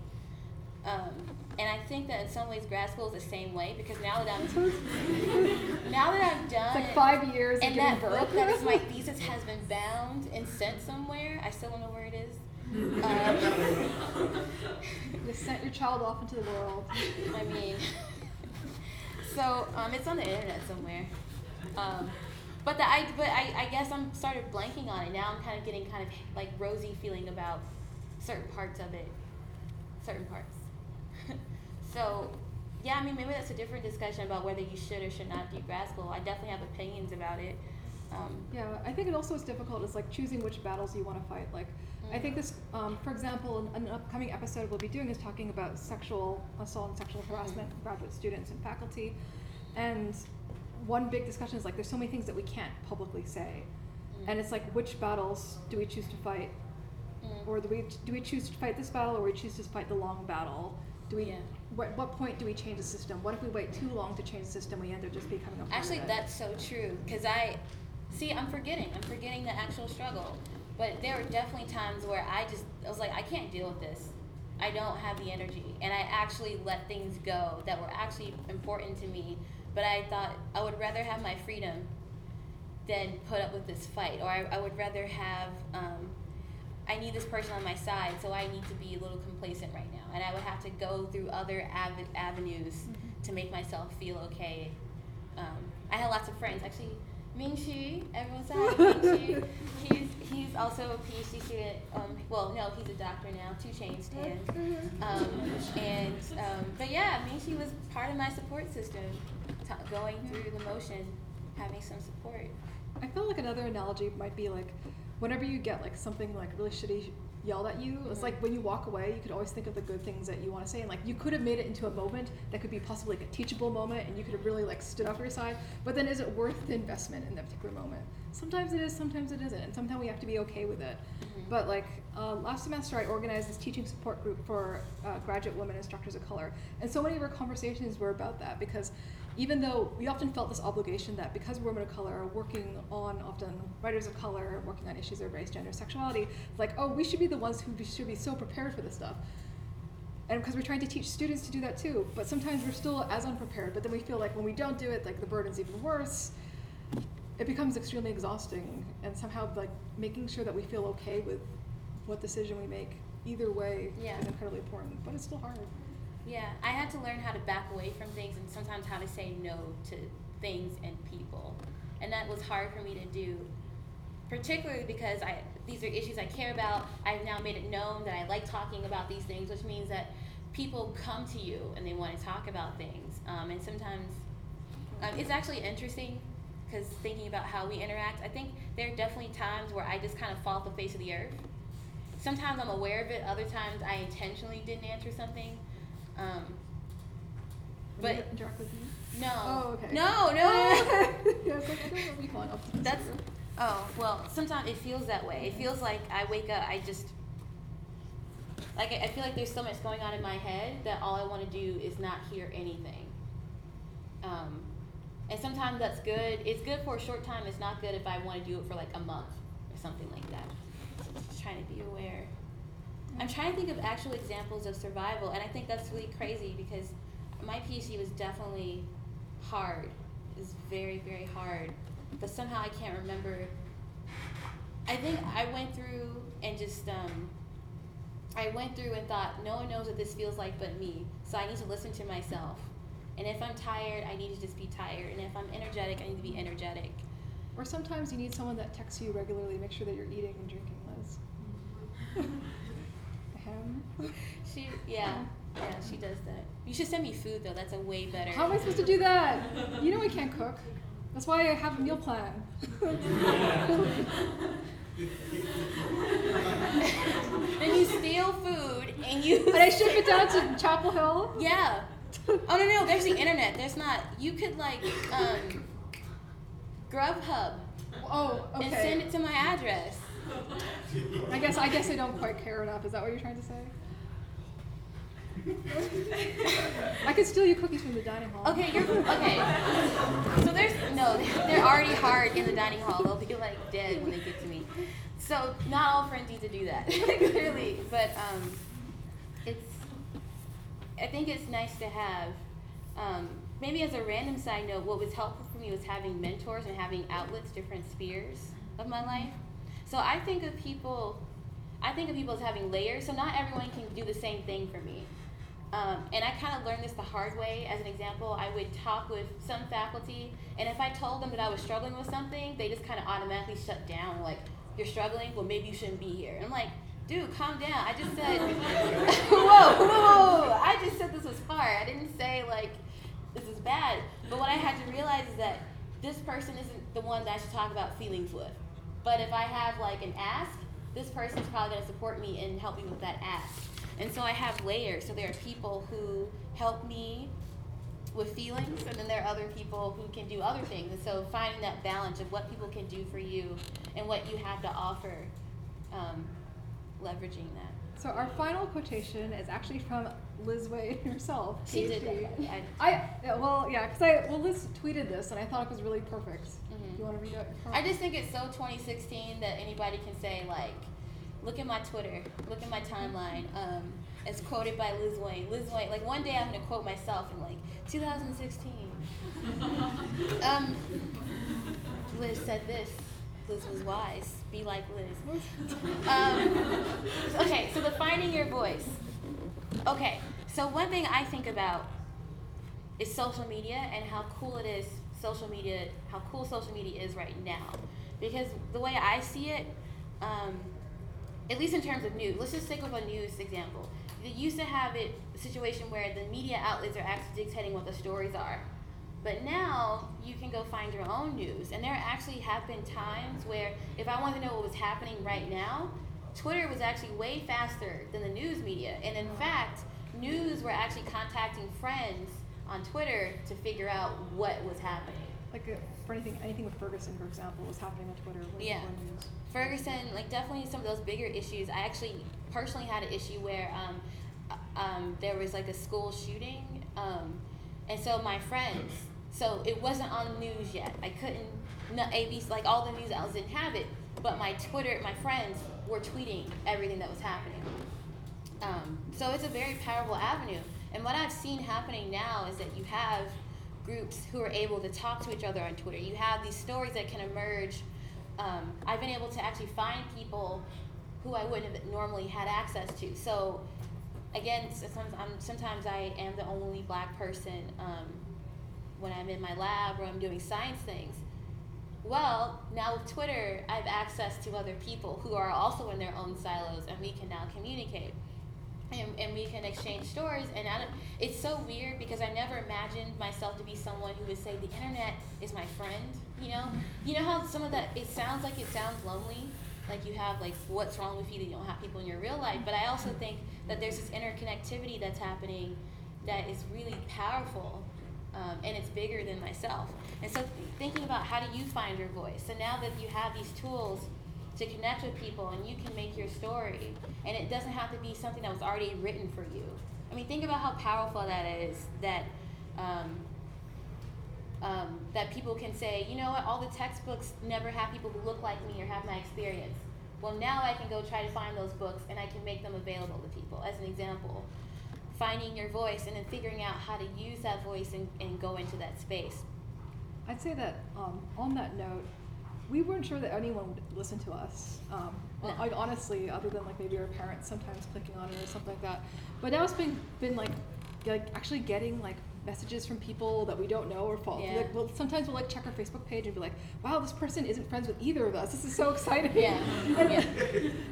Speaker 1: Um, and I think that in some ways grad school is the same way because now that I'm now that I'm done,
Speaker 4: it's like five years
Speaker 1: and that birth. book that is my thesis has been bound and sent somewhere. I still don't know where it is.
Speaker 4: Um, Just sent your child off into the world.
Speaker 1: I mean. So um, it's on the internet somewhere. Um, but the I but I, I guess I'm started blanking on it now. I'm kind of getting kind of like rosy feeling about certain parts of it, certain parts. so yeah, I mean maybe that's a different discussion about whether you should or should not do grad school. I definitely have opinions about it. Um,
Speaker 4: yeah, I think it also is difficult is like choosing which battles you want to fight. Like. I think this, um, for example, an, an, upcoming episode we'll be doing is talking about sexual assault and sexual harassment mm-hmm. graduate students and faculty. And one big discussion is like, there's so many things that we can't publicly say. Mm-hmm. And it's like, which battles do we choose to fight? Mm. Or do we, do we choose to fight this battle or we choose to fight the long battle? Do we, yeah. what, what point do we change the system? What if we wait too long to change the system? We end up just becoming a
Speaker 1: Actually, that's so true. Because I, See, I'm forgetting. I'm forgetting the actual struggle. But there were definitely times where I just, I was like, I can't deal with this. I don't have the energy. And I actually let things go that were actually important to me. But I thought I would rather have my freedom than put up with this fight. Or I, I would rather have, um, I need this person on my side, so I need to be a little complacent right now. And I would have to go through other av- avenues mm-hmm. to make myself feel okay. Um, I had lots of friends. Actually, Ming Xu, everyone said Ming Xu. He's he's also a PhD student. Um, well, no, he's a doctor now. 2 Chainz Tan. Um, and um, but yeah, Ming Xu was part of my support system, t- going through the motion, having some support.
Speaker 4: I feel like another analogy might be like, whenever you get like something like really shitty yelled at you. It's like when you walk away, you could always think of the good things that you want to say, and like you could have made it into a moment that could be possibly like a teachable moment, and you could have really like stood up for your side. But then, is it worth the investment in that particular moment? Sometimes it is, sometimes it isn't, and sometimes we have to be okay with it. Mm-hmm. But like uh, last semester, I organized this teaching support group for uh, graduate women instructors of color, and so many of our conversations were about that because even though we often felt this obligation that because we're women of color are working on often writers of color working on issues of race gender sexuality like oh we should be the ones who should be so prepared for this stuff and because we're trying to teach students to do that too. But sometimes we're still as unprepared. But then we feel like when we don't do it, like the burden's even worse. It becomes extremely exhausting, and somehow like making sure that we feel okay with what decision we make either way
Speaker 1: Yeah.
Speaker 4: is incredibly important. But it's still hard.
Speaker 1: Yeah, I had to learn how to back away from things and sometimes how to say no to things and people. And that was hard for me to do, particularly because I these are issues I care about. I've now made it known that I like talking about these things, which means that people come to you and they want to talk about things. Um, and sometimes um, it's actually interesting because thinking about how we interact, I think there are definitely times where I just kind of fall off the face of the earth. Sometimes I'm aware of it, other times I intentionally didn't answer something. Um, But-
Speaker 4: you with me.
Speaker 1: no.
Speaker 4: Oh, okay.
Speaker 1: No, no, no, no.
Speaker 4: yeah, I was like, I don't know you call it.
Speaker 1: That's oh well. Sometimes it feels that way. It feels like I wake up. I just like I I feel like there's so much going on in my head that all I want to do is not hear anything. Um, and sometimes that's good. It's good for a short time. It's not good if I want to do it for like a month or something like that. Just trying to be aware. I'm trying to think of actual examples of survival, and I think that's really crazy because my PhD was definitely hard. It was very, very hard. But somehow I can't remember. I think I went through and just, um, I went through and thought, no one knows what this feels like but me. So I need to listen to myself. And if I'm tired, I need to just be tired. And if I'm energetic, I need to be energetic.
Speaker 4: Or sometimes you need someone that texts you regularly to make sure that you're eating and drinking, Liz.
Speaker 1: She, yeah, yeah, she does that. You should send me food though. That's a way better.
Speaker 4: How am I supposed to do that? You know I can't cook. That's why I have a meal plan.
Speaker 1: then you steal food and you.
Speaker 4: and I ship it down to Chapel Hill.
Speaker 1: Yeah. Oh no no, there's the internet. There's not. You could like um, Grubhub
Speaker 4: Oh, okay.
Speaker 1: and send it to my address.
Speaker 4: I guess I guess I don't quite care enough. Is that what you're trying to say? I could steal you cookies from the dining hall.
Speaker 1: Okay, you're okay. So there's no, they're already hard in the dining hall. They'll be like dead when they get to me. So not all friends need to do that, clearly. But um, it's, I think it's nice to have. Um, maybe as a random side note, what was helpful for me was having mentors and having outlets, different spheres of my life. So I think of people, I think of people as having layers. So not everyone can do the same thing for me. Um, and I kind of learned this the hard way. As an example, I would talk with some faculty, and if I told them that I was struggling with something, they just kind of automatically shut down. Like, you're struggling? Well, maybe you shouldn't be here. And I'm like, dude, calm down. I just said, whoa, whoa, whoa, whoa. I just said this was hard. I didn't say, like, this is bad. But what I had to realize is that this person isn't the one that I should talk about feelings with. But if I have, like, an ask, this person's probably to support me and help me with that ask. And so I have layers. So there are people who help me with feelings, and then there are other people who can do other things. And so finding that balance of what people can do for you and what you have to offer, um, leveraging that.
Speaker 4: So our final quotation is actually from Liz Wayne herself.
Speaker 1: She did that. I,
Speaker 4: well yeah, because I well Liz tweeted this and I thought it was really perfect.
Speaker 1: Mhm.
Speaker 4: You want to read it?
Speaker 1: I just think it's so 2016 that anybody can say like, look at my Twitter, look at my timeline. Um, it's quoted by Liz Wayne. Liz Wayne. Like one day I'm gonna quote myself in like 2016. um, Liz said this. Liz was wise. Be like Liz. Um, okay, so the finding your voice. Okay, so one thing I think about is social media and how cool it is social media how cool social media is right now because the way i see it um, at least in terms of news let's just stick with a news example they used to have it a situation where the media outlets are actually dictating what the stories are but now you can go find your own news and there actually have been times where if i wanted to know what was happening right now twitter was actually way faster than the news media and in fact news were actually contacting friends on Twitter to figure out what was happening.
Speaker 4: like uh, for anything anything with Ferguson, for example, was happening on Twitter. What
Speaker 1: Yeah.
Speaker 4: news?
Speaker 1: Ferguson, like definitely some of those bigger issues. I actually personally had an issue where um, uh, um, there was like a school shooting, um, and so my friends, so it wasn't on the news yet. I couldn't, no, ABC, like all the news outlets didn't have it, but my Twitter, my friends were tweeting everything that was happening. Um, so it's a very powerful avenue. And what I've seen happening now is that you have groups who are able to talk to each other on Twitter. You have these stories that can emerge. Um, I've been able to actually find people who I wouldn't have normally had access to. So again, sometimes, I'm, sometimes I am the only black person um, when I'm in my lab or I'm doing science things. Well, now with Twitter, I have access to other people who are also in their own silos, and we can now communicate. And, and we can exchange stories, and I don't, it's so weird because I never imagined myself to be someone who would say the internet is my friend. You know, you know how some of that it sounds like it sounds lonely, like you have like what's wrong with you that you don't have people in your real life. But I also think that there's this interconnectivity that's happening that is really powerful um, and it's bigger than myself. And so thinking about how do you find your voice? So now that you have these tools to connect with people and you can make your story, and it doesn't have to be something that was already written for you. I mean, think about how powerful that is. That um, um, that people can say, you know what, all the textbooks never have people who look like me or have my experience. Well, now I can go try to find those books and I can make them available to people, as an example. Finding your voice and then figuring out how to use that voice and, and go into that space.
Speaker 4: I'd say that um, on that note, we weren't sure that anyone would listen to us. Um,
Speaker 1: No.
Speaker 4: Like honestly, other than like maybe our parents sometimes clicking on it or something like that. But now it's been been like like actually getting like messages from people that we don't know or follow.
Speaker 1: Yeah.
Speaker 4: Like, well, sometimes we'll like check our Facebook page and be like, "Wow, this person isn't friends with either of us. This is so exciting."
Speaker 1: Yeah. Yeah.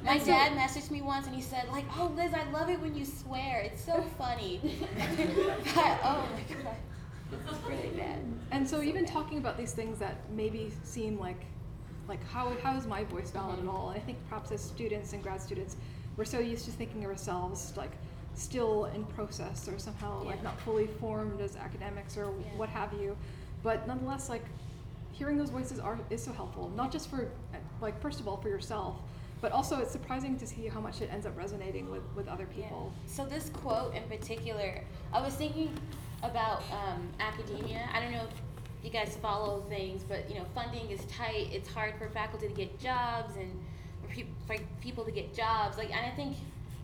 Speaker 1: My
Speaker 4: so-
Speaker 1: dad messaged me once and he said, like, oh Liz, I love it when you swear. It's so funny. but, oh my god. It's really bad.
Speaker 4: And so even talking about these things that maybe seem like like how how is my voice valid at mm-hmm. all? And I think perhaps as students and grad students, we're so used to thinking of ourselves like still in process or somehow like
Speaker 1: Yeah.
Speaker 4: not fully formed as academics or
Speaker 1: Yeah.
Speaker 4: what have you. But nonetheless, like hearing those voices are is so helpful. Not just for like first of all for yourself, but also it's surprising to see how much it ends up resonating with with other people.
Speaker 1: Yeah. So this quote in particular, I was thinking about um, academia. I don't know if you guys follow things, but you know, funding is tight. It's hard for faculty to get jobs and for, peop for people to get jobs. Like, and I think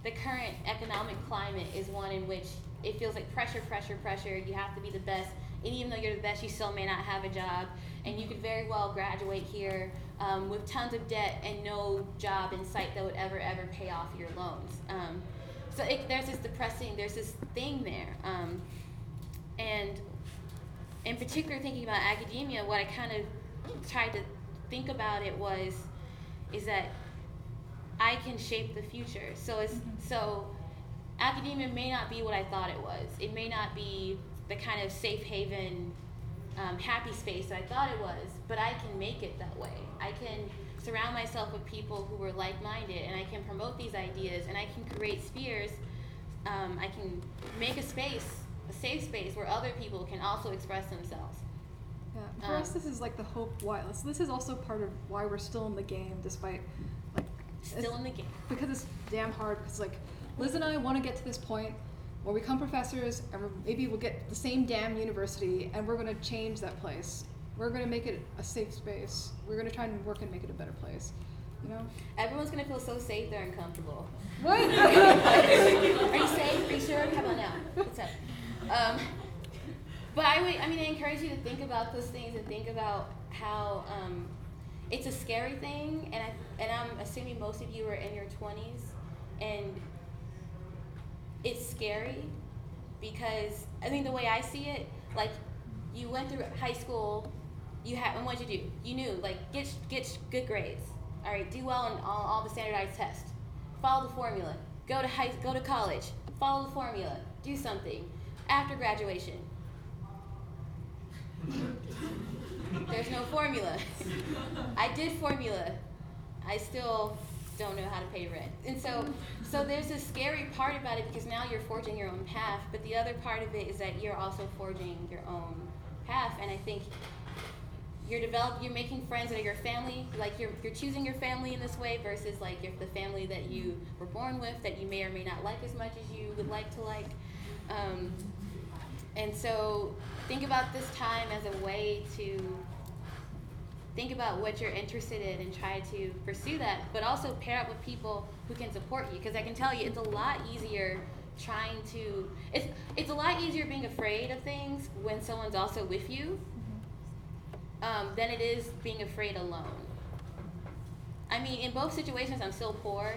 Speaker 1: the current economic climate is one in which it feels like pressure, pressure, pressure. You have to be the best, and even though you're the best, you still may not have a job, and you could very well graduate here um, with tons of debt and no job in sight that would ever, ever pay off your loans. Um, so it, there's this depressing, there's this thing there, um, and in particular, thinking about academia, what I kind of tried to think about it was, is that I can shape the future. So it's so academia may not be what I thought it was. It may not be the kind of safe haven, um, happy space that I thought it was, but I can make it that way. I can surround myself with people who are like-minded, and I can promote these ideas, and I can create spheres. Um, I can make a space, a safe space where other people can also express themselves.
Speaker 4: Yeah, for us,
Speaker 1: Um,
Speaker 4: this is like the hope. Why this, this is also part of why we're still in the game, despite
Speaker 1: Still in the game.
Speaker 4: because it's damn hard. Because like Liz and I want to get to this point where we become professors, and maybe we'll get the same damn university, and we're gonna change that place. We're gonna make it a safe space. We're gonna try and work and make it a better place. You know?
Speaker 1: Everyone's gonna feel so safe they're uncomfortable.
Speaker 4: What?
Speaker 1: Are you safe? Are you sure? How about now? What's up? Um, but I would, I mean, I encourage you to think about those things and think about how um, it's a scary thing, and I, and I'm assuming most of you are in your 20s, and it's scary because I think the way I see it, like you went through high school, you had, and what'd you do? You knew, like get get good grades. All right, do well on all, all the standardized tests. Follow the formula. Go to high, go to college. Follow the formula. Do something. After graduation, there's no formula. I did formula. I still don't know how to pay rent. And so so there's a scary part about it because now you're forging your own path, but the other part of it is that you're also forging your own path and I think you're developing you're making friends that are your family, like you're you're choosing your family in this way versus like if the family that you were born with that you may or may not like as much as you would like to like. Um, and so think about this time as a way to think about what you're interested in and try to pursue that. But also pair up with people who can support you, because I can tell you, it's a lot easier trying to. It's it's a lot easier being afraid of things when someone's also with you, um, than it is being afraid alone. I mean, in both situations, I'm still poor,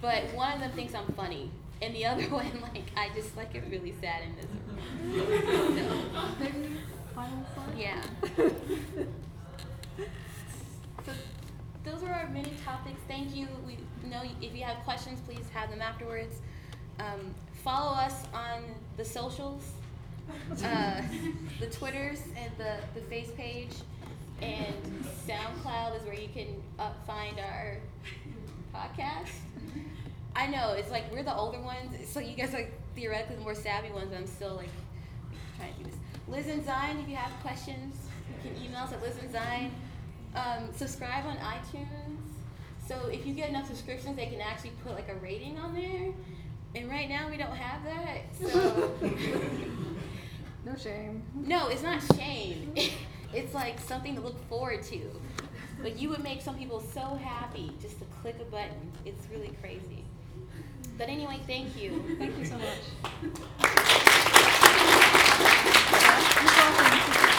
Speaker 1: but one of them thinks I'm funny, and the other one, like, I just like it really sad and miserable. So,
Speaker 4: final slide?
Speaker 1: yeah. So those were our many topics. Thank you. We know if you have questions, please have them afterwards. Um, follow us on the socials, uh, the Twitters and the, the face page, and SoundCloud is where you can uh, find our podcast. I know it's like we're the older ones, so you guys are theoretically the more savvy ones. I'm still like trying to do this. Liz and Xine, if you have questions, you can email us at Liz and Xine. Um, subscribe on iTunes. So if you get enough subscriptions, they can actually put like a rating on there. And right now we don't have that. So
Speaker 4: No shame.
Speaker 1: no, it's not shame. it's like something to look forward to. But you would make some people so happy just to click a button. It's really crazy. But anyway, thank you.
Speaker 4: Thank you so much.